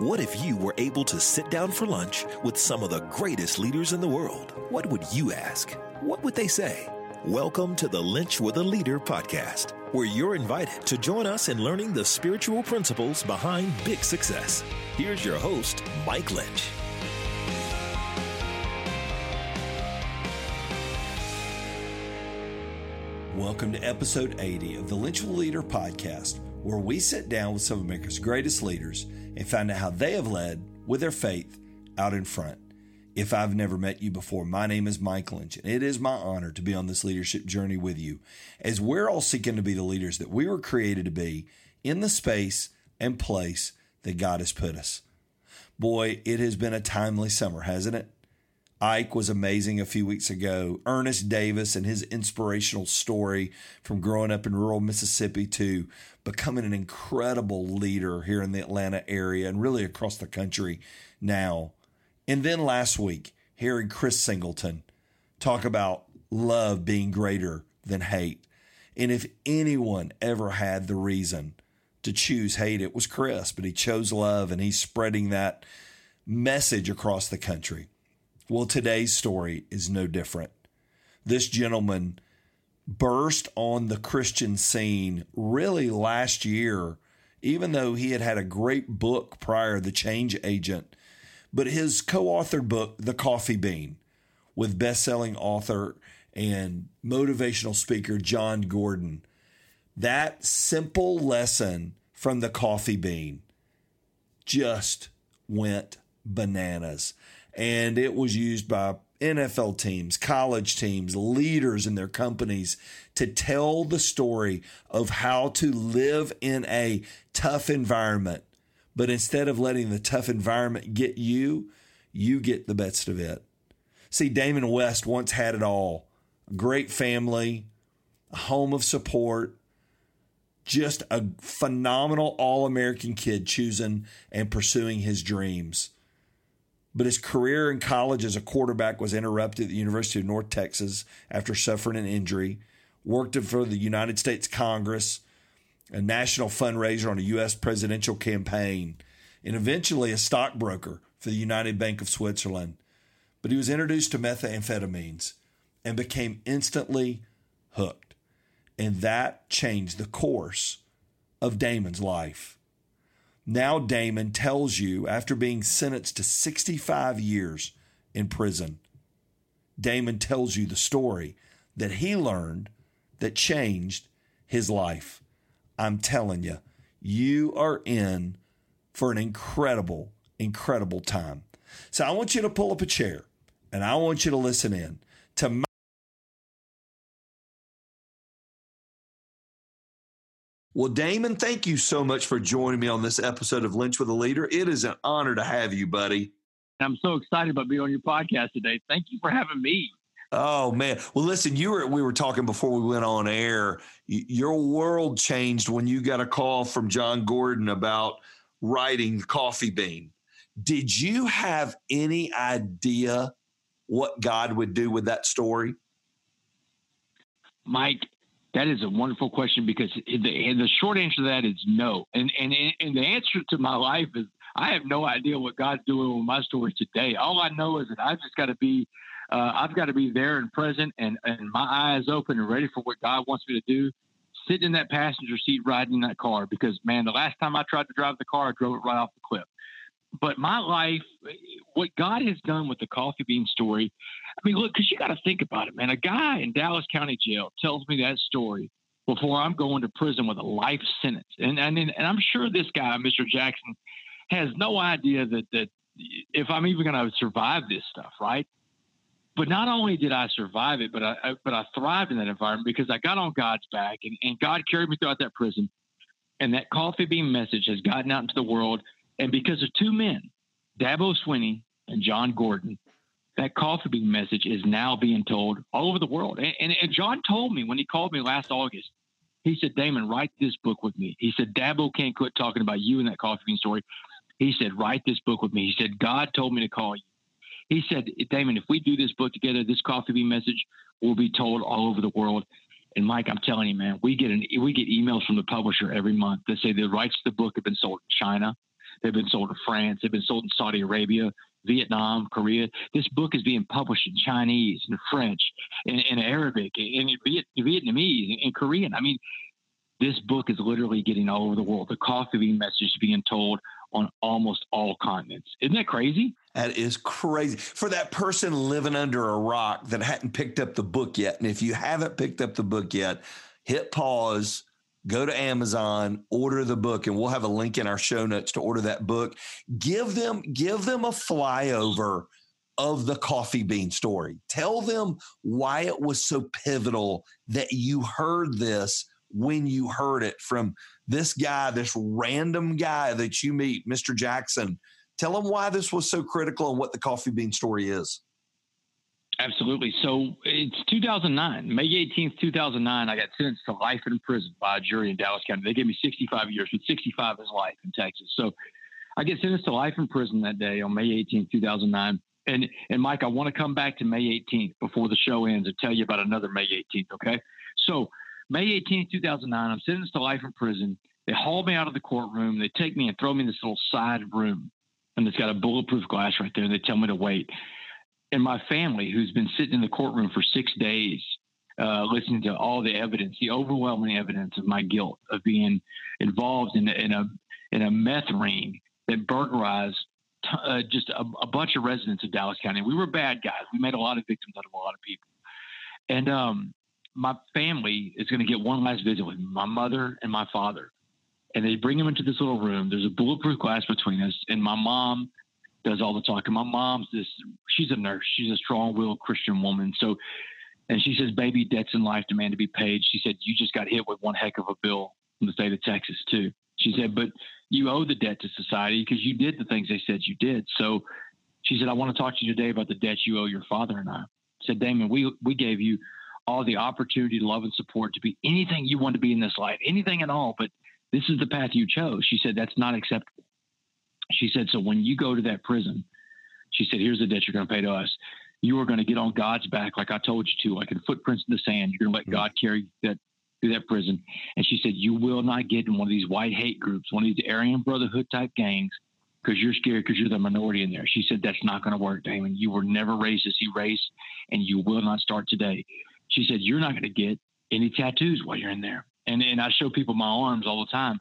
What if you were able to sit down for lunch with some of the greatest leaders in the world? What would you ask? What would they say? Welcome to the Lynch with a Leader podcast, where you're invited to join us in learning the spiritual principles behind big success. Here's your host, Mike Lynch. Welcome to episode 80 of the Lynch with a Leader podcast, where we sit down with some of America's greatest leaders and find out how they have led with their faith out in front. If I've never met you before, my name is Mike Lynch, and it is my honor to be on this leadership journey with you as we're all seeking to be the leaders that we were created to be in the space and place that God has put us. Boy, it has been a timely summer, hasn't it? Ike was amazing a few weeks ago. Ernest Davis and his inspirational story from growing up in rural Mississippi to becoming an incredible leader here in the Atlanta area and really across the country now. And then last week, hearing Chris Singleton talk about love being greater than hate. And if anyone ever had the reason to choose hate, it was Chris, but he chose love and he's spreading that message across the country. Well, today's story is no different. This gentleman burst on the Christian scene really last year, even though he had had a great book prior, The Change Agent. But his co authored book, The Coffee Bean, with best selling author and motivational speaker Jon Gordon, that simple lesson from the coffee bean just went bananas and it was used by NFL teams, college teams, leaders in their companies to tell the story of how to live in a tough environment. But instead of letting the tough environment get you, you get the best of it. See, Damon West once had it all a great family, a home of support, just a phenomenal all American kid choosing and pursuing his dreams. But his career in college as a quarterback was interrupted at the University of North Texas after suffering an injury. Worked for the United States Congress, a national fundraiser on a U.S. presidential campaign, and eventually a stockbroker for the United Bank of Switzerland. But he was introduced to methamphetamines and became instantly hooked. And that changed the course of Damon's life. Now, Damon tells you, after being sentenced to 65 years in prison, Damon tells you the story that he learned that changed his life. I'm telling you, you are in for an incredible, incredible time. So I want you to pull up a chair and I want you to listen in to Well, Damon, thank you so much for joining me on this episode of Lynch with a Leader. It is an honor to have you, buddy. I'm so excited about being on your podcast today. Thank you for having me. Oh man. Well, listen, you were we were talking before we went on air. Your world changed when you got a call from Jon Gordon about writing Coffee Bean. Did you have any idea what God would do with that story? Mike, that is a wonderful question because the, the short answer to that is no. And, and, and the answer to my life is I have no idea what God's doing with my story today. All I know is that I've just got to be, uh, I've got to be there and present and, and my eyes open and ready for what God wants me to do. Sitting in that passenger seat, riding in that car, because man, the last time I tried to drive the car, I drove it right off the cliff but my life, what God has done with the coffee bean story, I mean, look, because you got to think about it, man. A guy in Dallas County Jail tells me that story before I'm going to prison with a life sentence, and and and I'm sure this guy, Mr. Jackson, has no idea that that if I'm even going to survive this stuff, right? But not only did I survive it, but I but I thrived in that environment because I got on God's back, and, and God carried me throughout that prison, and that coffee bean message has gotten out into the world and because of two men, Dabo Swinney and Jon Gordon, that coffee bean message is now being told all over the world. And, and, and, Jon told me when he called me last August, he said, Damon, write this book with me. He said, Dabo can't quit talking about you and that coffee bean story. He said, write this book with me. He said, God told me to call you. He said, Damon, if we do this book together, this coffee bean message will be told all over the world. And Mike, I'm telling you, man, we get an we get emails from the publisher every month that say the rights to the book have been sold in China, They've been sold to France. They've been sold in Saudi Arabia, Vietnam, Korea. This book is being published in Chinese and French and, and Arabic and Viet, Vietnamese and, and Korean. I mean, this book is literally getting all over the world. The coffee bean message is being told on almost all continents. Isn't that crazy? That is crazy. For that person living under a rock that hadn't picked up the book yet. And if you haven't picked up the book yet, hit pause, go to Amazon, order the book, and we'll have a link in our show notes to order that book. Give them, give them a flyover of the coffee bean story. Tell them why it was so pivotal that you heard this when you heard it from this guy, this random guy that you meet, Mr. Jackson. Tell them why this was so critical and what the coffee bean story is. Absolutely. So it's 2009, May 18th, 2009. I got sentenced to life in prison by a jury in Dallas County. They gave me 65 years, but 65 is life in Texas. So I get sentenced to life in prison that day on May 18th, 2009. And and Mike, I want to come back to May 18th before the show ends and tell you about another May 18th. Okay. So May 18th, 2009, I'm sentenced to life in prison. They haul me out of the courtroom. They take me and throw me in this little side room, and it's got a bulletproof glass right there. And they tell me to wait. And my family, who's been sitting in the courtroom for six days, uh, listening to all the evidence, the overwhelming evidence of my guilt of being involved in, in a in a meth ring that burglarized t- uh, just a, a, bunch of residents of Dallas County. We were bad guys. We made a lot of victims out of a lot of people. And um, my family is going to get one last visit with my mother and my father. And they bring him into this little room. There's a bulletproof glass between us, and my mom does all the talking. My mom's this, she's a nurse. She's a strong willed Christian woman. So, and she says, baby, debts in life demand to be paid. She said, you just got hit with one heck of a bill from the state of Texas, too. She said, but you owe the debt to society because you did the things they said you did. So she said, I want to talk to you today about the debt you owe your father and I. I said, Damon, we, we gave you all the opportunity, love, and support to be anything you want to be in this life, anything at all. But this is the path you chose. She said, That's not acceptable. She said, So when you go to that prison, she said, Here's the debt you're going to pay to us. You are going to get on God's back, like I told you to, like in footprints in the sand. You're going to let mm-hmm. God carry that through that prison. And she said, You will not get in one of these white hate groups, one of these Aryan Brotherhood type gangs, because you're scared because you're the minority in there. She said, That's not going to work, Damon. You were never raised as he raised, and you will not start today she said, You're not going to get any tattoos while you're in there. And, and I show people my arms all the time.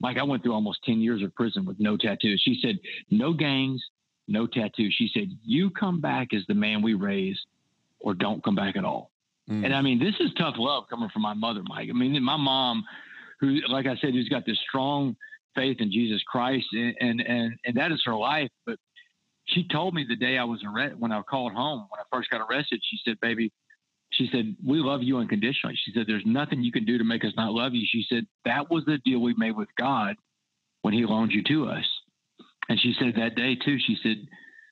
Mike, I went through almost 10 years of prison with no tattoos. She said, No gangs, no tattoos. She said, You come back as the man we raised or don't come back at all. Mm. And I mean, this is tough love coming from my mother, Mike. I mean, my mom, who, like I said, who's got this strong faith in Jesus Christ, and and and, and that is her life. But she told me the day I was arrested, when I called home, when I first got arrested, she said, "Baby, she said, We love you unconditionally. She said, There's nothing you can do to make us not love you. She said, That was the deal we made with God when He loaned you to us. And she said that day, too, she said,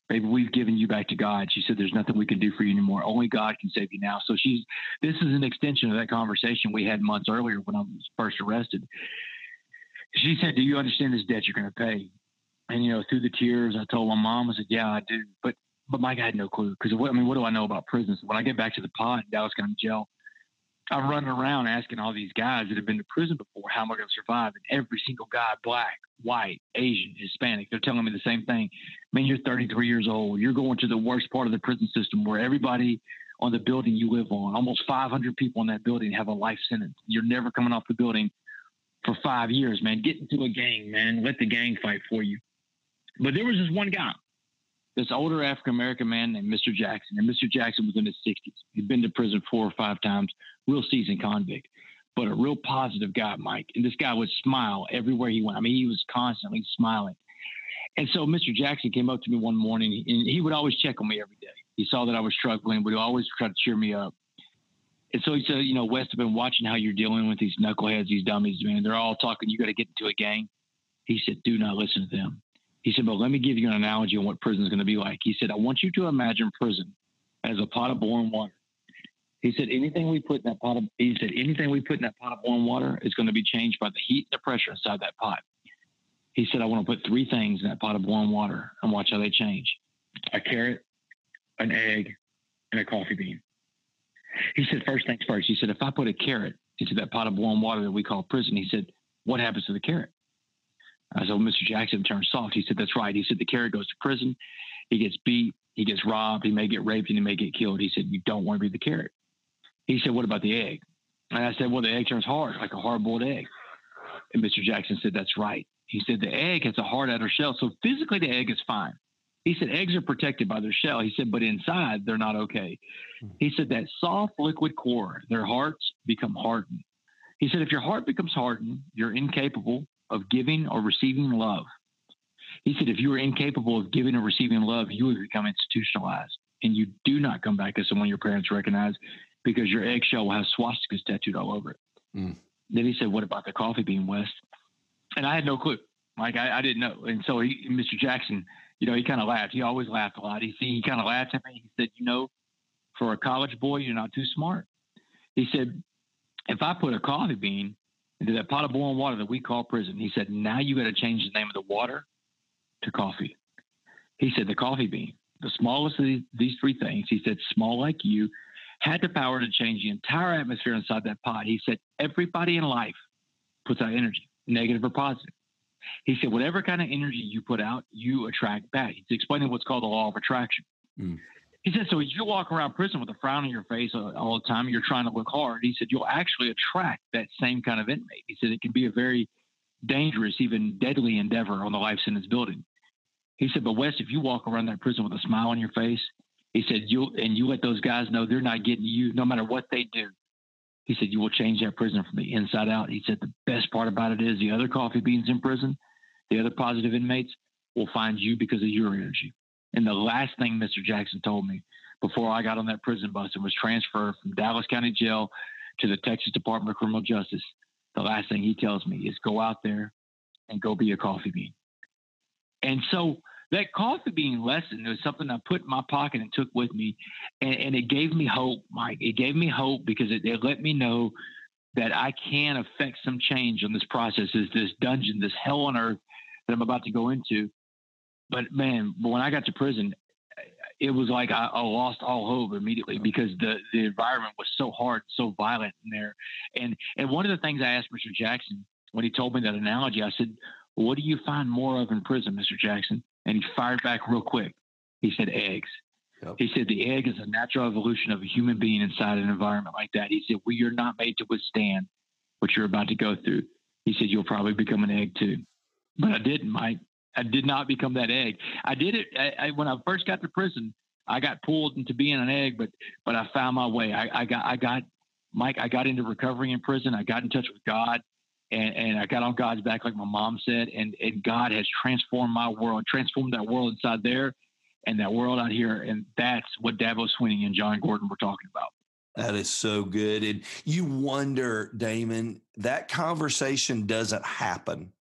Baby, we've given you back to God. She said, There's nothing we can do for you anymore. Only God can save you now. So she's, this is an extension of that conversation we had months earlier when I was first arrested. She said, Do you understand this debt you're going to pay? And, you know, through the tears, I told my mom, I said, Yeah, I do. But but Mike had no clue because I mean, what do I know about prisons? When I get back to the pod in Dallas County Jail, I'm running around asking all these guys that have been to prison before, how am I going to survive? And every single guy, black, white, Asian, Hispanic, they're telling me the same thing. Man, you're 33 years old. You're going to the worst part of the prison system where everybody on the building you live on, almost 500 people in that building have a life sentence. You're never coming off the building for five years, man. Get into a gang, man. Let the gang fight for you. But there was this one guy this older African American man named Mr. Jackson. And Mr. Jackson was in his 60s. He'd been to prison four or five times, real seasoned convict, but a real positive guy, Mike. And this guy would smile everywhere he went. I mean, he was constantly smiling. And so Mr. Jackson came up to me one morning, and he would always check on me every day. He saw that I was struggling, but he always tried to cheer me up. And so he said, You know, West, I've been watching how you're dealing with these knuckleheads, these dummies, man. They're all talking, you got to get into a gang. He said, Do not listen to them. He said, but let me give you an analogy on what prison is going to be like. He said, I want you to imagine prison as a pot of boiling water. He said, anything we put in that pot of, he said, anything we put in that pot of boiling water is going to be changed by the heat and the pressure inside that pot. He said, I want to put three things in that pot of boiling water and watch how they change a carrot, an egg, and a coffee bean. He said, first things first. He said, if I put a carrot into that pot of boiling water that we call prison, he said, what happens to the carrot? I said, well, Mr. Jackson turned soft. He said, that's right. He said, the carrot goes to prison. He gets beat. He gets robbed. He may get raped and he may get killed. He said, you don't want to be the carrot. He said, what about the egg? And I said, well, the egg turns hard, like a hard boiled egg. And Mr. Jackson said, that's right. He said, the egg has a hard outer shell. So physically, the egg is fine. He said, eggs are protected by their shell. He said, but inside, they're not okay. Hmm. He said, that soft liquid core, their hearts become hardened. He said, if your heart becomes hardened, you're incapable of giving or receiving love. He said, if you are incapable of giving or receiving love, you will become institutionalized and you do not come back as someone your parents recognize because your eggshell will have swastikas tattooed all over it. Mm. Then he said, what about the coffee bean, West? And I had no clue. Like, I, I didn't know. And so he, Mr. Jackson, you know, he kind of laughed. He always laughed a lot. He, he kind of laughed at me. He said, you know, for a college boy, you're not too smart. He said, if I put a coffee bean into that pot of boiling water that we call prison. He said, now you got to change the name of the water to coffee. He said, the coffee bean, the smallest of these three things, he said, small like you, had the power to change the entire atmosphere inside that pot. He said, everybody in life puts out energy, negative or positive. He said, whatever kind of energy you put out, you attract back. He's explaining what's called the law of attraction. Mm. He said, so you walk around prison with a frown on your face all the time, you're trying to look hard. He said, you'll actually attract that same kind of inmate. He said, it can be a very dangerous, even deadly endeavor on the life sentence building. He said, but Wes, if you walk around that prison with a smile on your face, he said, you and you let those guys know they're not getting you no matter what they do. He said, you will change that prison from the inside out. He said, the best part about it is the other coffee beans in prison, the other positive inmates will find you because of your energy. And the last thing Mr. Jackson told me before I got on that prison bus and was transferred from Dallas County Jail to the Texas Department of Criminal Justice, the last thing he tells me is go out there and go be a coffee bean. And so that coffee bean lesson was something I put in my pocket and took with me. And, and it gave me hope, Mike. It gave me hope because it, it let me know that I can affect some change on this process, is this dungeon, this hell on earth that I'm about to go into but man, when I got to prison, it was like I, I, lost all hope immediately because the the environment was so hard, so violent in there. And and one of the things I asked Mr. Jackson when he told me that analogy, I said, "What do you find more of in prison, Mr. Jackson?" And he fired back real quick. He said, "Eggs." Yep. He said the egg is a natural evolution of a human being inside an environment like that. He said we are not made to withstand what you're about to go through. He said you'll probably become an egg too. But I didn't, Mike. I did not become that egg. I did it I, I, when I first got to prison. I got pulled into being an egg, but but I found my way. I, I got I got Mike. I got into recovery in prison. I got in touch with God, and, and I got on God's back, like my mom said. And and God has transformed my world, transformed that world inside there, and that world out here. And that's what Dabo Swinney and Jon Gordon were talking about. That is so good. And you wonder, Damon, that conversation doesn't happen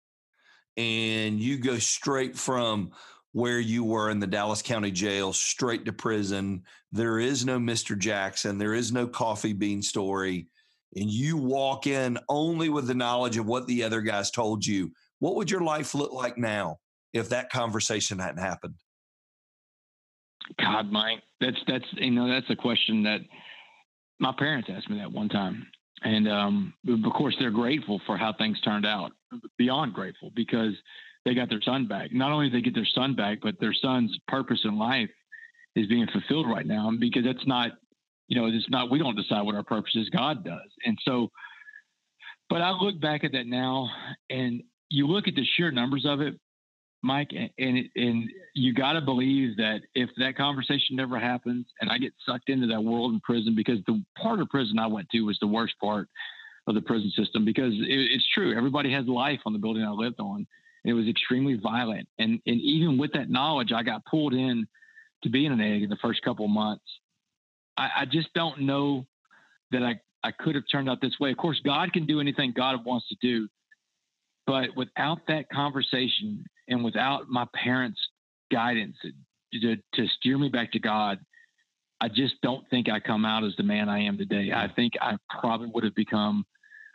and you go straight from where you were in the Dallas County Jail straight to prison. There is no Mr. Jackson, there is no coffee bean story, and you walk in only with the knowledge of what the other guys told you. What would your life look like now if that conversation hadn't happened? God, Mike, that's that's you know that's a question that my parents asked me that one time, and um, of course they're grateful for how things turned out beyond grateful because they got their son back. Not only did they get their son back, but their son's purpose in life is being fulfilled right now because that's not, you know, it's not, we don't decide what our purpose is, God does. And so, but I look back at that now and you look at the sheer numbers of it, Mike, and and you got to believe that if that conversation never happens, and I get sucked into that world in prison because the part of prison I went to was the worst part of the prison system because it, it's true. Everybody has life on the building I lived on. And it was extremely violent. And, and even with that knowledge, I got pulled in to being an egg in the first couple months. I, I just don't know that I, I could have turned out this way. Of course, God can do anything God wants to do. But without that conversation and without my parents' guidance to, to steer me back to God, I just don't think I come out as the man I am today. I think I probably would have become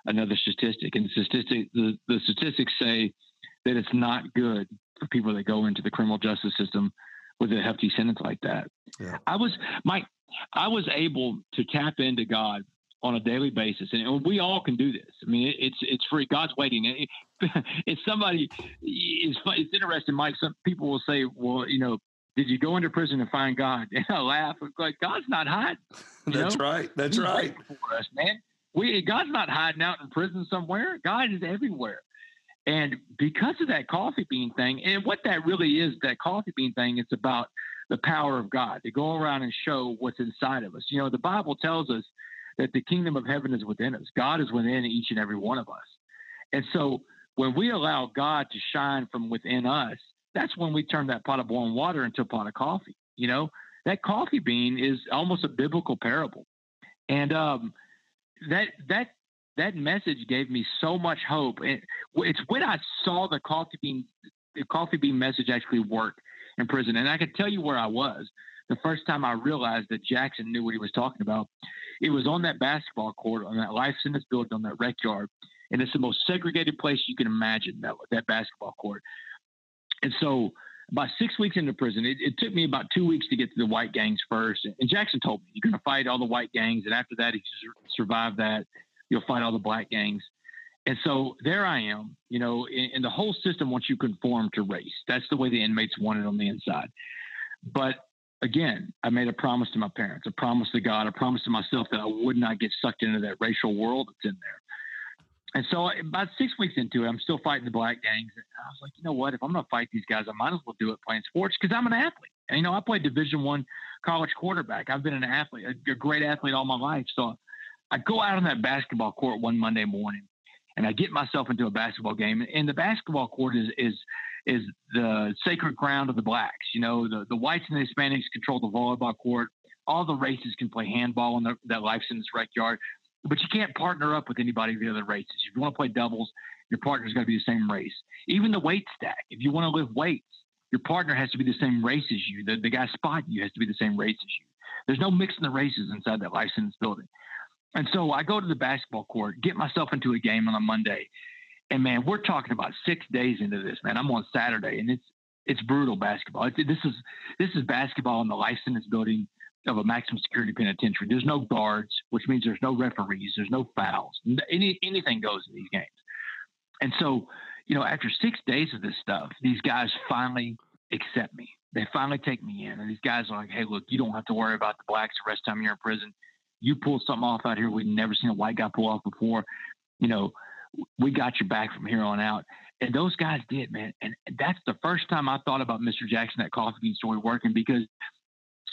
another statistic. And the statistic the, the statistics say that it's not good for people that go into the criminal justice system with a hefty sentence like that. Yeah. I was my I was able to tap into God on a daily basis, and we all can do this. I mean, it's it's free. God's waiting. it's somebody. It's it's interesting, Mike. Some people will say, "Well, you know, did you go into prison to find God?" And I laugh. I'm like, God's not hiding. That's know? right. That's He's right. For us, man. We God's not hiding out in prison somewhere. God is everywhere. And because of that coffee bean thing, and what that really is, that coffee bean thing, it's about the power of God to go around and show what's inside of us. You know, the Bible tells us that the kingdom of heaven is within us. God is within each and every one of us. And so when we allow God to shine from within us, that's when we turn that pot of boiling water into a pot of coffee. You know, that coffee bean is almost a biblical parable. And um, that that that message gave me so much hope. And it's when I saw the coffee bean the coffee bean message actually work in prison. And I can tell you where I was the first time I realized that Jackson knew what he was talking about. It was on that basketball court, on that life sentence building, on that rec yard. And it's the most segregated place you can imagine, that, that basketball court. And so about six weeks into prison, it, it, took me about two weeks to get to the white gangs first. And Jackson told me, you're going to fight all the white gangs. And after that, if you survive that, you'll fight all the black gangs. And so there I am, you know, and, the whole system wants you conform to race. That's the way the inmates want it on the inside. But again, I made a promise to my parents, a promise to God, a promise to myself that I would not get sucked into that racial world that's in there. And so about six weeks into it, I'm still fighting the black gangs. And I was like, you know what? If I'm going to fight these guys, I might as well do it playing sports because I'm an athlete. And, you know, I played Division One college quarterback. I've been an athlete, a, great athlete all my life. So I go out on that basketball court one Monday morning and I get myself into a basketball game. And the basketball court is is is the sacred ground of the blacks. You know, the, the whites and the Hispanics control the volleyball court. All the races can play handball in the, that life sentence rec yard, but you can't partner up with anybody of the other races. If you want to play doubles, your partner's got to be the same race. Even the weight stack. If you want to lift weights, your partner has to be the same race as you. The, the guy spotting you has to be the same race as you. There's no mixing the races inside that sentence building. And so I go to the basketball court, get myself into a game on a Monday, and man, we're talking about six days into this. Man, I'm on Saturday, and it's it's brutal basketball. It's, this is this is basketball in the sentence building of a maximum security penitentiary. There's no guards, which means there's no referees, there's no fouls. Any anything goes in these games. And so, you know, after six days of this stuff, these guys finally accept me. They finally take me in, and these guys are like, "Hey, look, you don't have to worry about the blacks the rest of the time you're in prison you pull something off out here we've never seen a white guy pull off before. You know, we got your back from here on out. And those guys did, man. And that's the first time I thought about Mr. Jackson, that coffee bean story working because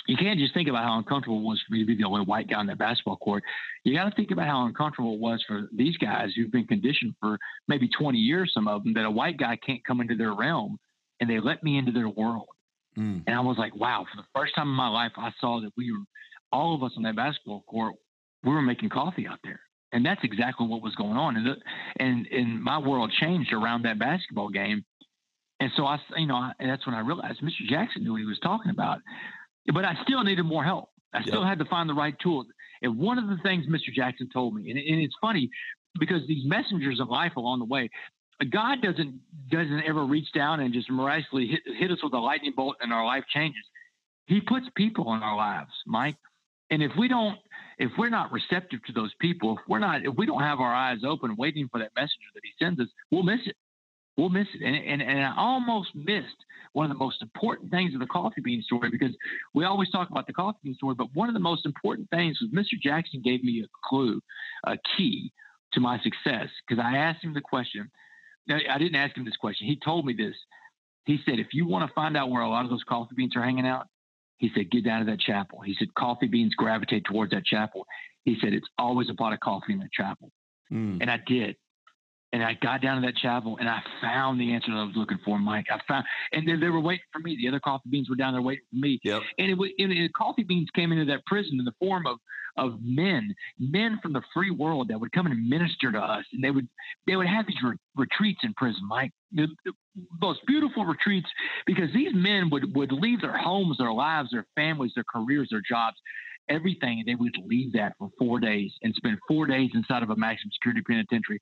you can't just think about how uncomfortable it was for me to be the only white guy on that basketball court. You got to think about how uncomfortable it was for these guys who've been conditioned for maybe 20 years, some of them, that a white guy can't come into their realm and they let me into their world. Mm. And I was like, wow, for the first time in my life, I saw that we were all of us on that basketball court, we were making coffee out there. And that's exactly what was going on. And, the, and, and my world changed around that basketball game. And so I, you know, and that's when I realized Mr. Jackson knew what he was talking about, but I still needed more help. I still yep. had to find the right tools. And one of the things Mr. Jackson told me, and, and it's funny because these messengers of life along the way, God doesn't doesn't ever reach down and just miraculously hit, hit us with a lightning bolt and our life changes. He puts people in our lives, Mike. And if we don't, if we're not receptive to those people, if we're not, if we don't have our eyes open, waiting for that messenger that he sends us, we'll miss it. We'll miss it. And, and, and I almost missed one of the most important things of the coffee bean story because we always talk about the coffee bean story, but one of the most important things was Mr. Jackson gave me a clue, a key to my success because I asked him the question. I didn't ask him this question. He told me this. He said, if you want to find out where a lot of those coffee beans are hanging out, he said, get down to that chapel. He said, coffee beans gravitate towards that chapel. He said, it's always a pot of coffee in that chapel. Mm. And I did. And I got down to that chapel and I found the answer that I was looking for, Mike. I found, and they, they were waiting for me. The other coffee beans were down there waiting for me. Yep. And it was, and, and coffee beans came into that prison in the form of, of men, men from the free world that would come and minister to us. And they would, they would have these re- retreats in prison, Mike. The, the most beautiful retreats because these men would, would leave their homes, their lives, their families, their careers, their jobs everything, and they would leave that for four days and spend four days inside of a maximum security penitentiary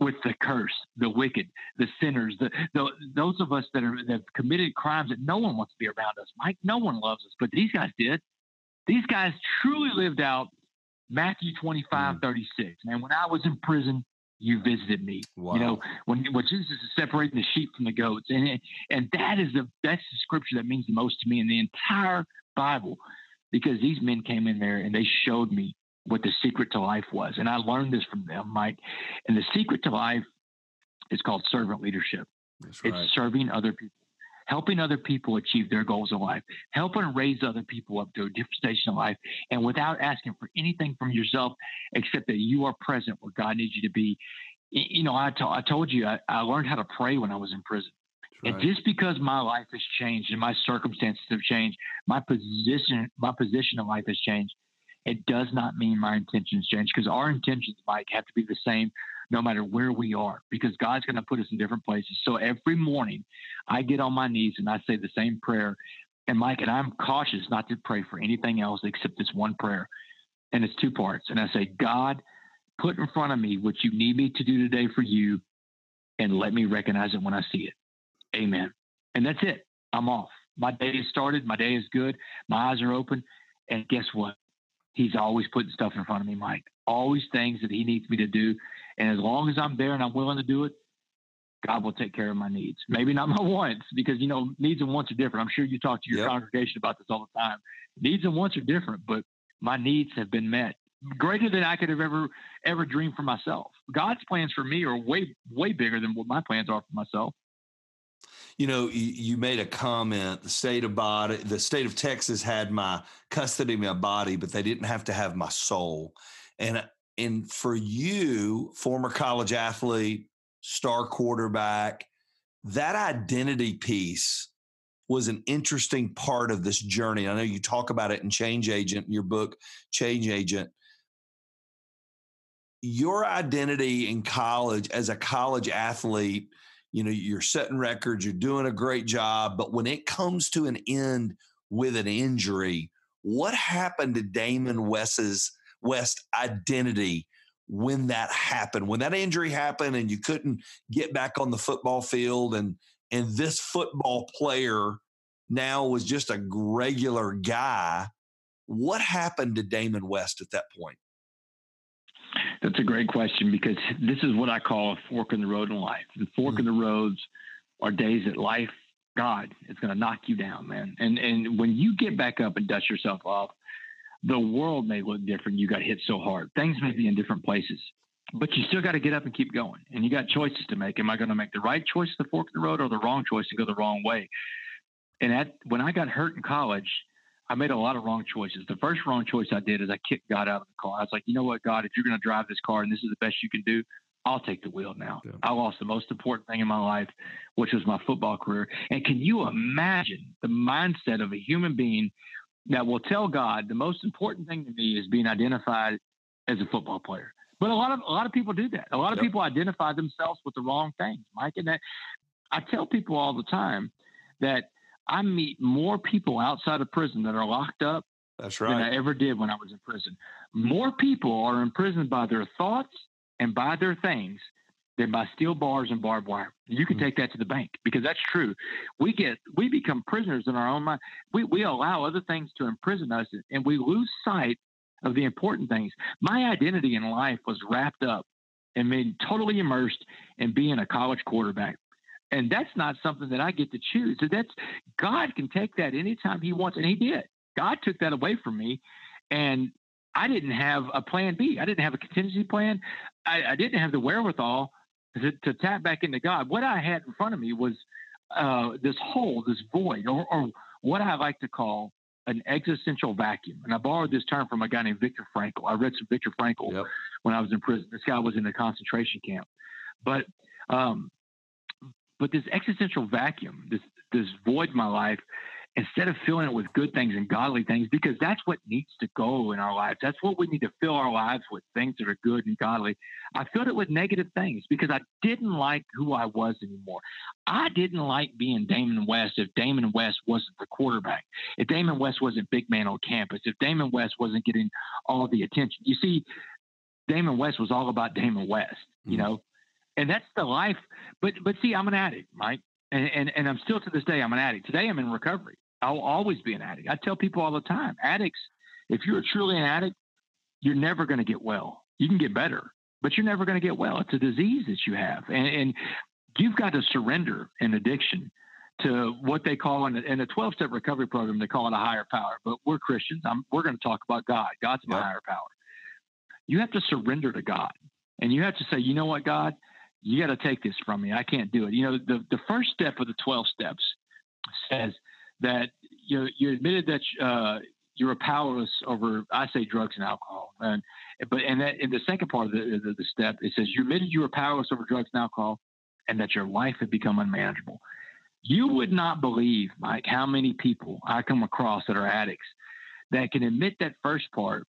with the curse, the wicked, the sinners, the, the those of us that are that have committed crimes that no one wants to be around us. Mike, no one loves us, but these guys did. These guys truly lived out Matthew 25, mm. 36. Man, when I was in prison, you visited me. Wow. You know, when when Jesus is separating the sheep from the goats, and and that is the that's the scripture that means the most to me in the entire Bible, because these men came in there and they showed me what the secret to life was, and I learned this from them, Mike. And the secret to life is called servant leadership. Right. It's serving other people helping other people achieve their goals in life, helping raise other people up to a different station in life, and without asking for anything from yourself except that you are present where God needs you to be. You know, I, to- I told you I, I learned how to pray when I was in prison. Right. And just because my life has changed and my circumstances have changed, my position, my position in life has changed. It does not mean my intentions change because our intentions, Mike, have to be the same no matter where we are, because God's going to put us in different places. So every morning I get on my knees and I say the same prayer. And Mike, and I'm cautious not to pray for anything else except this one prayer. And it's two parts. And I say, God, put in front of me what you need me to do today for you and let me recognize it when I see it. Amen. And that's it. I'm off. My day is started. My day is good. My eyes are open. And guess what? He's always putting stuff in front of me, Mike. Always things that he needs me to do. And as long as I'm there and I'm willing to do it, God will take care of my needs. Maybe not my wants, because you know needs and wants are different. I'm sure you talk to your yep. congregation about this all the time. Needs and wants are different, but my needs have been met greater than I could have ever ever dreamed for myself. God's plans for me are way way bigger than what my plans are for myself. You know, you, made a comment. The state of body, the state of Texas had my custody my body, but they didn't have to have my soul. And and for you, former college athlete, star quarterback, that identity piece was an interesting part of this journey. I know you talk about it in Change Agent, your book, Change Agent. Your identity in college as a college athlete, you know, you're setting records, you're doing a great job, but when it comes to an end with an injury, what happened to Damon West's West identity when that happened, when that injury happened and you couldn't get back on the football field and and this football player now was just a regular guy. What happened to Damon West at that point? That's a great question because this is what I call a fork in the road in life. The fork mm-hmm. in the roads are days that life, God, is going to knock you down, man. And and when you get back up and dust yourself off, the world may look different. You got hit so hard. Things may be in different places, but you still got to get up and keep going. And you got choices to make. Am I going to make the right choice the fork in the road or the wrong choice and go the wrong way? And at, when I got hurt in college, I made a lot of wrong choices. The first wrong choice I did is I kicked God out of the car. I was like, you know what, God, if you're going to drive this car and this is the best you can do, I'll take the wheel now. Yeah. I lost the most important thing in my life, which was my football career. And can you imagine the mindset of a human being that will tell God the most important thing to me is being identified as a football player. But a lot of a lot of people do that. A lot of yep. people identify themselves with the wrong things, Mike. And that I tell people all the time that I meet more people outside of prison that are locked up That's right. than I ever did when I was in prison. More people are imprisoned by their thoughts and by their things than by steel bars and barbed wire. You can mm-hmm. take that to the bank because that's true. We get we become prisoners in our own mind. We we allow other things to imprison us and we lose sight of the important things. My identity in life was wrapped up and made totally immersed in being a college quarterback. And that's not something that I get to choose. So that's God can take that anytime he wants, and he did. God took that away from me. And I didn't have a plan B. I didn't have a contingency plan. I, I didn't have the wherewithal to, to tap back into God. What I had in front of me was uh, this hole, this void, or, or, what I like to call an existential vacuum. And I borrowed this term from a guy named Viktor Frankl. I read some Viktor Frankl yep. when I was in prison. This guy was in a concentration camp, but um, but this existential vacuum, this this void in my life, instead of filling it with good things and godly things, because that's what needs to go in our lives. That's what we need to fill our lives with things that are good and godly. I filled it with negative things because I didn't like who I was anymore. I didn't like being Damon West if Damon West wasn't the quarterback, if Damon West wasn't big man on campus, if Damon West wasn't getting all the attention. You see, Damon West was all about Damon West, you mm-hmm. know, and that's the life. But but see, I'm an addict, Mike. And, and, and I'm still to this day, I'm an addict. Today, I'm in recovery. I'll always be an addict. I tell people all the time, addicts, if you're truly an addict, you're never going to get well. You can get better, but you're never going to get well. It's a disease that you have, and, and you've got to surrender an addiction to what they call in, in a 12 step recovery program, they call it a higher power. But we're Christians. I'm, we're going to talk about God. God's my yep. higher power. You have to surrender to God. And you have to say, you know what, God, you got to take this from me. I can't do it. You know, the, the first step of the 12 steps says that you, you admitted that uh, you were powerless over, I say drugs and alcohol. And, but, and that in the second part of the, the, the step, it says you admitted you were powerless over drugs and alcohol and that your life had become unmanageable. You would not believe, Mike, how many people I come across that are addicts that can admit that first part,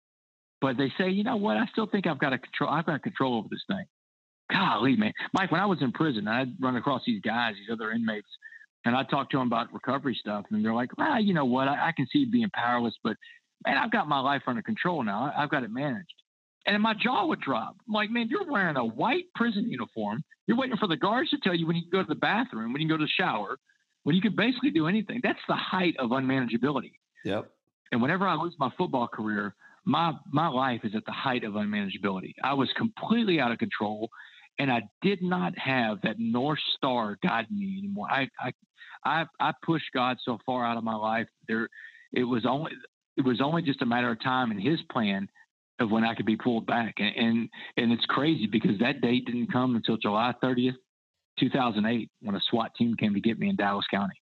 but they say, you know what, I still think I've got a control. I've got control over this thing. Golly, man, Mike, when I was in prison, I'd run across these guys, these other inmates, and I talked to them about recovery stuff, and they're like, well, you know what, I, I can see being powerless, but man, I've got my life under control now. I've got it managed. And my jaw would drop. I'm like, man, you're wearing a white prison uniform. You're waiting for the guards to tell you when you can go to the bathroom, when you can go to the shower, when you can basically do anything. That's the height of unmanageability. Yep. And whenever I lose my football career, my my life is at the height of unmanageability. I was completely out of control, and I did not have that north star guiding me anymore. I I I, I pushed God so far out of my life. There, it was only it was only just a matter of time in His plan of when I could be pulled back. And, and, and it's crazy because that date didn't come until July 30th, 2008, when a SWAT team came to get me in Dallas County.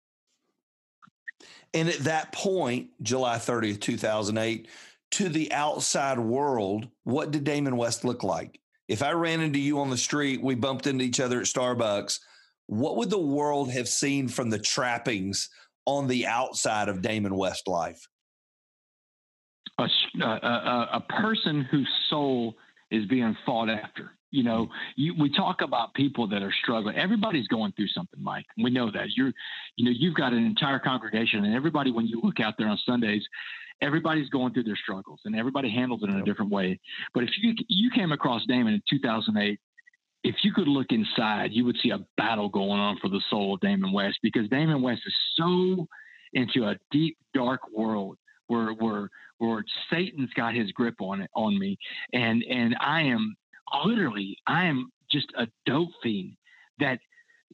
And at that point, July 30th, 2008, to the outside world, what did Damon West look like? If I ran into you on the street, we bumped into each other at Starbucks, what would the world have seen from the trappings on the outside of Damon West life? a, a, uh, uh, uh, a person whose soul is being fought after. You know, mm-hmm. you, we talk about people that are struggling. Everybody's going through something, Mike. We know that. You're, you know, you've got an entire congregation, and everybody, when you look out there on Sundays, everybody's going through their struggles, and everybody handles it in a different way. But if you you came across Damon in 2008, if you could look inside, you would see a battle going on for the soul of Damon West because Damon West is so into a deep, dark world where where where Satan's got his grip on it on me, and and I am literally I am just a dope fiend that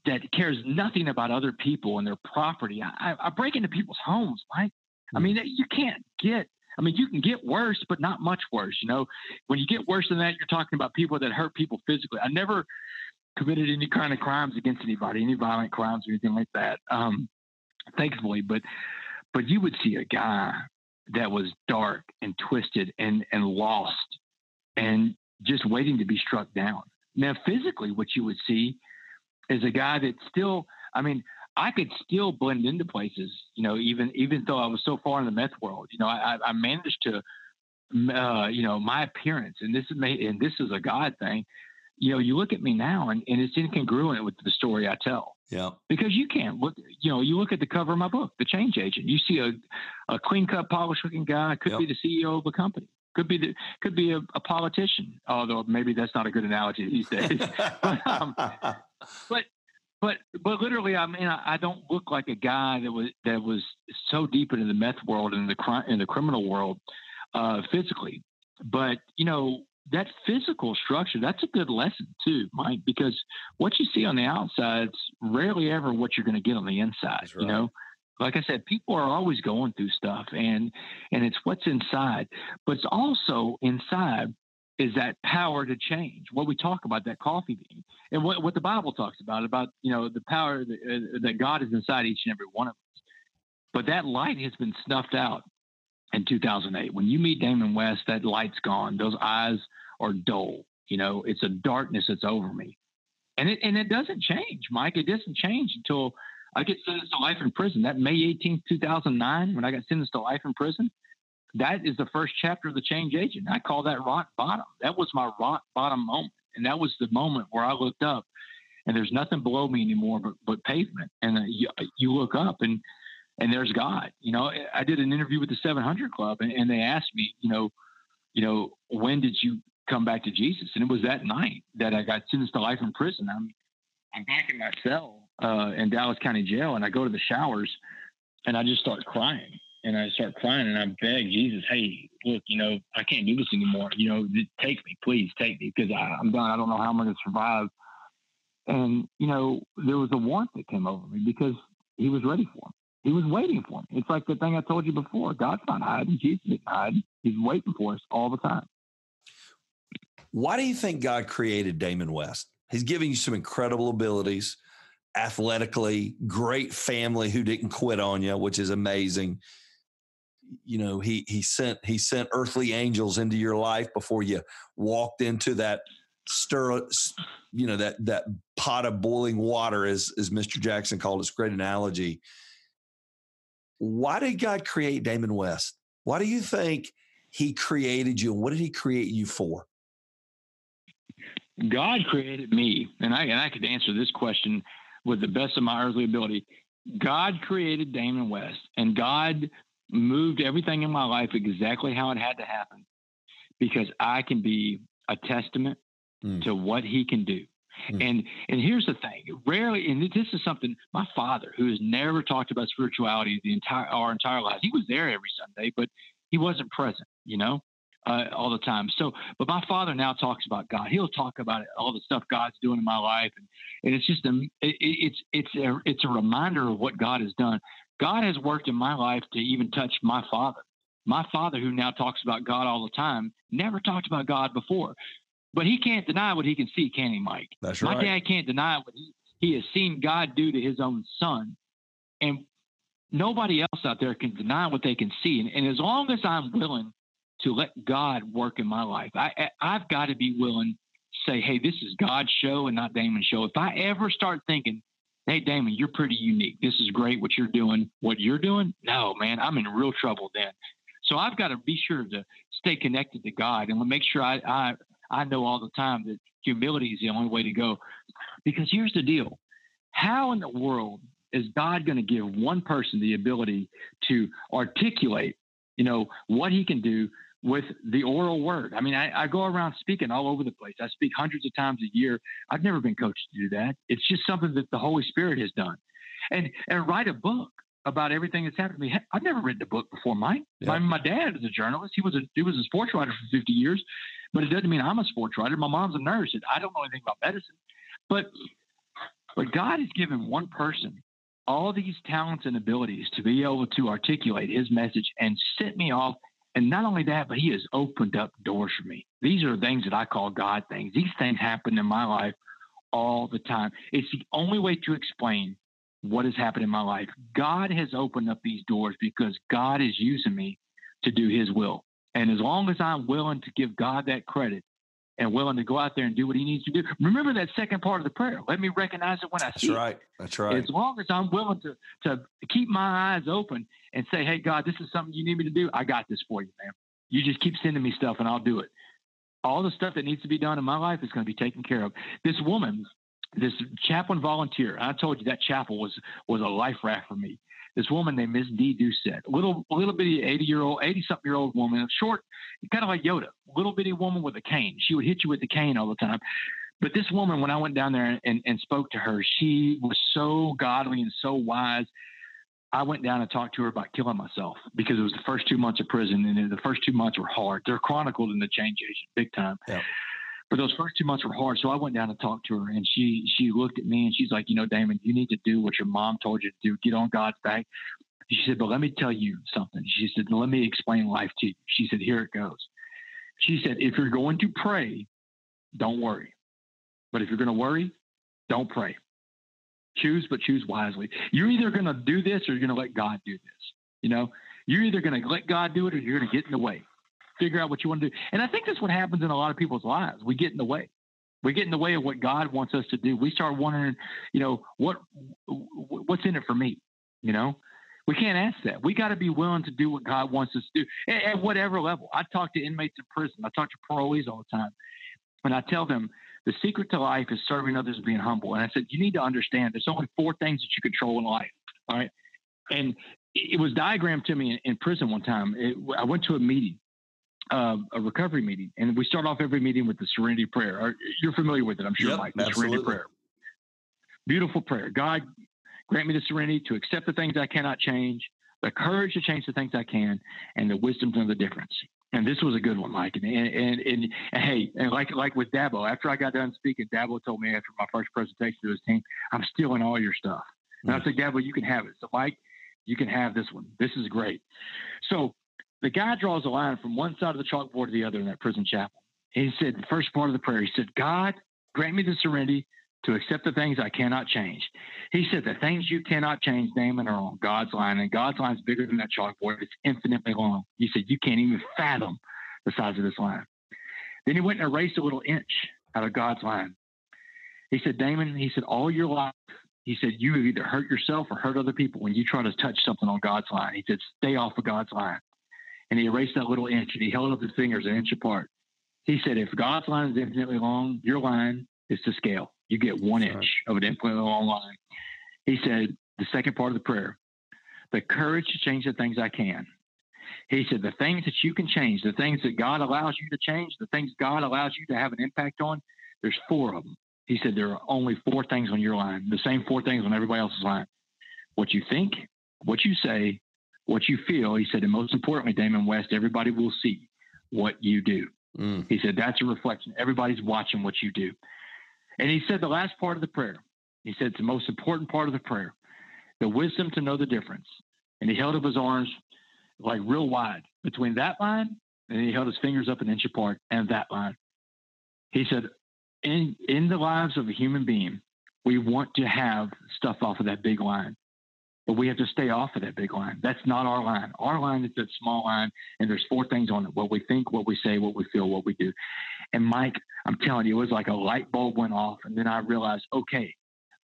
that cares nothing about other people and their property. I, I break into people's homes, Mike. I mean, you can't get. I mean, you can get worse, but not much worse. You know, when you get worse than that, you're talking about people that hurt people physically. I never committed any kind of crimes against anybody, any violent crimes or anything like that. Um, thankfully, but but you would see a guy that was dark and twisted and and lost and just waiting to be struck down. Now, physically, what you would see is a guy that still, I mean, I could still blend into places, you know, even even though I was so far in the meth world. You know, I, I managed to, uh, you know, my appearance, and this is made, and this is a God thing. You know, you look at me now, and, and it's incongruent with the story I tell. Yeah. Because you can't look, you know, you look at the cover of my book, The Change Agent. You see a, a clean cut, polished looking guy, could yep. be the CEO of a company, could be the, could be a, a, politician, although maybe that's not a good analogy these days. but, um, but, but, but literally, I mean, I, I, don't look like a guy that was, that was so deep into the meth world and the crime, in the criminal world, uh, physically. But, you know, that physical structure, that's a good lesson too, Mike, because what you see on the outside is rarely ever what you're going to get on the inside. Right. You know, like I said, people are always going through stuff and, and it's what's inside, but it's also inside is that power to change. What we talk about, that coffee bean, and what, what the Bible talks about, about, you know, the power that, uh, that God is inside each and every one of us. But that light has been snuffed out in 2008. When you meet Damon West, that light's gone. Those eyes are dull. You know, it's a darkness that's over me. And it, and it doesn't change, Mike. It doesn't change until I get sentenced to life in prison. That May 18th, 2009, when I got sentenced to life in prison, that is the first chapter of the change agent. I call that rock bottom. That was my rock bottom moment. And that was the moment where I looked up and there's nothing below me anymore but, but pavement. And uh, you, you look up and and there's God. You know, I did an interview with the 700 Club, and, and they asked me, you know, you know, when did you come back to Jesus? And it was that night that I got sentenced to life in prison. I'm I'm back in my cell uh, in Dallas County Jail, and I go to the showers, and I just start crying. And I start crying and I beg Jesus, hey, look, you know, I can't do this anymore. You know, take me, please take me because I'm done. I don't know how I'm going to survive. And, you know, there was a warmth that came over me because he was ready for him. He was waiting for him. It's like the thing I told you before. God's not hiding. Jesus isn't hiding. He's waiting for us all the time. Why do you think God created Damon West? He's giving you some incredible abilities athletically, great family who didn't quit on you, which is amazing. You know, he he sent he sent earthly angels into your life before you walked into that stir you know that that pot of boiling water as as Mr. Jackson called it. Great analogy. Why did God create Damon West? Why do you think he created you and what did he create you for? God created me, and I and I could answer this question with the best of my earthly ability. God created Damon West, and God moved everything in my life exactly how it had to happen because I can be a testament mm. to what He can do. Mm. And and here's the thing: rarely, and this is something my father, who has never talked about spirituality the entire our entire lives, he was there every Sunday, but he wasn't present. You know, uh, all the time. So, but my father now talks about God. He'll talk about it, all the stuff God's doing in my life, and, and it's just a it, it's it's a it's a reminder of what God has done. God has worked in my life to even touch my father. My father, who now talks about God all the time, never talked about God before, but he can't deny what he can see, can he, Mike? That's right. My dad can't deny what he, he has seen God do to his own son, and nobody else out there can deny what they can see. And, and as long as I'm willing to let God work in my life. I, I have got to be willing to say, hey, this is God's show and not Damon's show. If I ever start thinking, hey, Damon, you're pretty unique. This is great what you're doing. What you're doing? No, man, I'm in real trouble then. So I've got to be sure to stay connected to God and make sure I, I I know all the time that humility is the only way to go. Because here's the deal: how in the world is God going to give one person the ability to articulate, you know, what He can do with the oral word. I mean, I, I, go around speaking all over the place. I speak hundreds of times a year. I've never been coached to do that. It's just something that the Holy Spirit has done. And and write a book about everything that's happened to me. I've never written a book before, Mike. Yep. My, my dad is a journalist. He was a he was a sports writer for 50 years, but it doesn't mean I'm a sports writer. My mom's a nurse, and I don't know anything about medicine. But but God has given one person all these talents and abilities to be able to articulate His message and set me off and not only that, but he has opened up doors for me. These are things that I call God things. These things happen in my life all the time. It's the only way to explain what has happened in my life. God has opened up these doors because God is using me to do his will. And as long as I'm willing to give God that credit, and willing to go out there and do what he needs to do. Remember that second part of the prayer. Let me recognize it when I see That's right. That's right. As long as I'm willing to to keep my eyes open and say, "Hey, God, this is something you need me to do. I got this for you, man. You just keep sending me stuff, and I'll do it." All the stuff that needs to be done in my life is going to be taken care of. This woman, this chaplain volunteer, I told you that chapel was was a life raft for me this woman named Miss Dee Doucette, little little bitty eighty year old, eighty something year old woman, short, kind of like Yoda, little bitty woman with a cane. She would hit you with the cane all the time. But this woman, when I went down there and, and spoke to her, she was so godly and so wise. I went down and talked to her about killing myself because it was the first two months of prison, and the first two months were hard. They're chronicled in the change agent, big time. Yeah. But those first two months were hard. So I went down and talked to her, and she she looked at me and she's like, you know, Damon, you need to do what your mom told you to do. Get on God's back. She said, but let me tell you something. She said, let me explain life to you. She said, here it goes. She said, if you're going to pray, don't worry. But if you're going to worry, don't pray. Choose, but choose wisely. You're either going to do this or you're going to let God do this. You know, you're either going to let God do it or you're going to get in the way figure out what you want to do. And I think that's what happens in a lot of people's lives. We get in the way. We get in the way of what God wants us to do. We start wondering, you know, what what's in it for me? You know, we can't ask that. We got to be willing to do what God wants us to do at, at whatever level. I talk to inmates in prison. I talk to parolees all the time, and I tell them the secret to life is serving others and being humble. And I said, you need to understand there's only four things that you control in life. All right. And it was diagrammed to me in, in prison one time. It, I went to a meeting uh, a recovery meeting, and we start off every meeting with the Serenity Prayer. You're familiar with it, I'm sure, yep, Mike. The absolutely. Serenity Prayer. Beautiful prayer. God, grant me the serenity to accept the things I cannot change, the courage to change the things I can, and the wisdom to know the difference. And this was a good one, Mike. And and, and, and, and hey, and like like with Dabo, after I got done speaking, Dabo told me after my first presentation to his team, I'm stealing all your stuff. And I mm. said, Dabo, you can have it. So Mike, you can have this one. This is great. So the guy draws a line from one side of the chalkboard to the other in that prison chapel. He said, the first part of the prayer, he said, God, grant me the serenity to accept the things I cannot change. He said, the things you cannot change, Damon, are on God's line, and God's line is bigger than that chalkboard. It's infinitely long. He said, you can't even fathom the size of this line. Then he went and erased a little inch out of God's line. He said, Damon, he said, all your life, he said, you have either hurt yourself or hurt other people when you try to touch something on God's line. He said, stay off of God's line. And he erased that little inch and he held up his fingers an inch apart. He said, if God's line is infinitely long, your line is to scale. You get one That's inch right. of an infinitely long line. He said, the second part of the prayer, the courage to change the things I can. He said, the things that you can change, the things that God allows you to change, the things God allows you to have an impact on, there's four of them. He said, there are only four things on your line, the same four things on everybody else's line. What you think, what you say, what you feel. He said, and most importantly, Damon West, everybody will see what you do. Mm. He said, that's a reflection. Everybody's watching what you do. And he said, the last part of the prayer, he said, it's the most important part of the prayer, the wisdom to know the difference. And he held up his arms like real wide between that line and he held his fingers up an inch apart and that line. He said, in, in the lives of a human being, we want to have stuff off of that big line but we have to stay off of that big line. That's not our line. Our line is that small line, and there's four things on it: what we think, what we say, what we feel, what we do. And Mike, I'm telling you, it was like a light bulb went off, and then I realized, okay,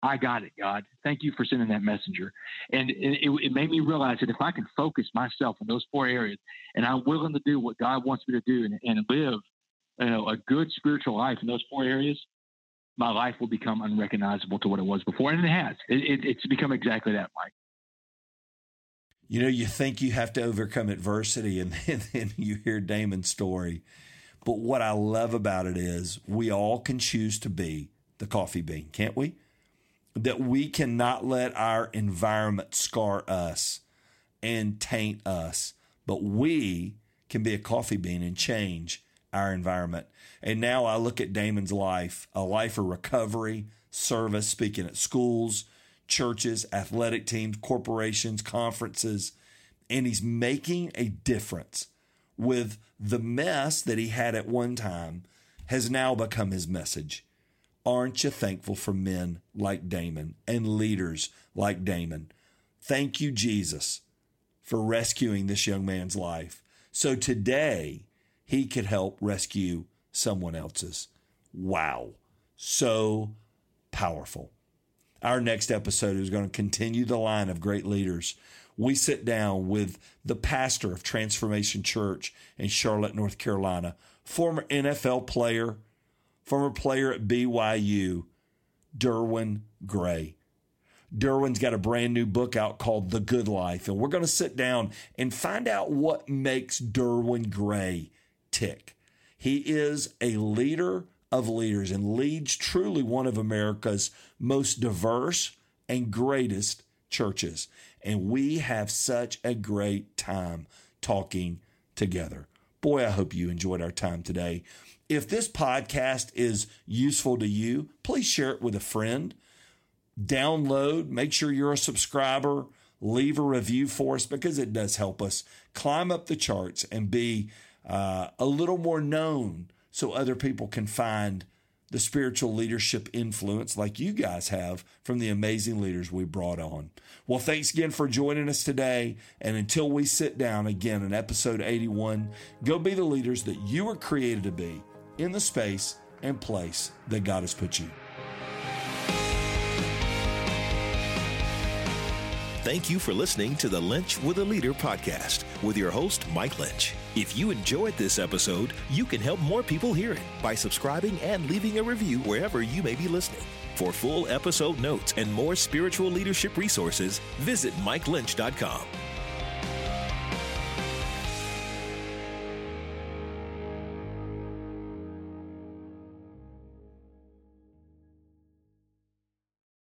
I got it, God. Thank you for sending that messenger. And it, it, made me realize that if I can focus myself in those four areas, and I'm willing to do what God wants me to do, and, and live, you know, a good spiritual life in those four areas, my life will become unrecognizable to what it was before, and it has. It, it's become exactly that, Mike you know, you think you have to overcome adversity, and then, then you hear Damon's story. But what I love about it is we all can choose to be the coffee bean, can't we? That we cannot let our environment scar us and taint us, but we can be a coffee bean and change our environment. And now I look at Damon's life, a life of recovery, service, speaking at schools, churches, athletic teams, corporations, conferences, and he's making a difference with the mess that he had at one time has now become his message. Aren't you thankful for men like Damon and leaders like Damon? Thank you, Jesus, for rescuing this young man's life. So today he could help rescue someone else's. Wow. So powerful. Our next episode is going to continue the line of great leaders. We sit down with the pastor of Transformation Church in Charlotte, North Carolina, former NFL player, former player at BYU, Derwin Gray. Derwin's got a brand new book out called The Good Life, and we're going to sit down and find out what makes Derwin Gray tick. He is a leader of leaders and leads truly one of America's most diverse and greatest churches. And we have such a great time talking together. Boy, I hope you enjoyed our time today. If this podcast is useful to you, please share it with a friend. Download, make sure you're a subscriber, leave a review for us because it does help us climb up the charts and be uh, a little more known so other people can find the spiritual leadership influence like you guys have from the amazing leaders we brought on. Well, thanks again for joining us today. And until we sit down again in episode 81, go be the leaders that you were created to be in the space and place that God has put you. Thank you for listening to the Lunch with a Leader podcast with your host, Mike Linch. If you enjoyed this episode, you can help more people hear it by subscribing and leaving a review wherever you may be listening. For full episode notes and more spiritual leadership resources, visit MikeLinch.com.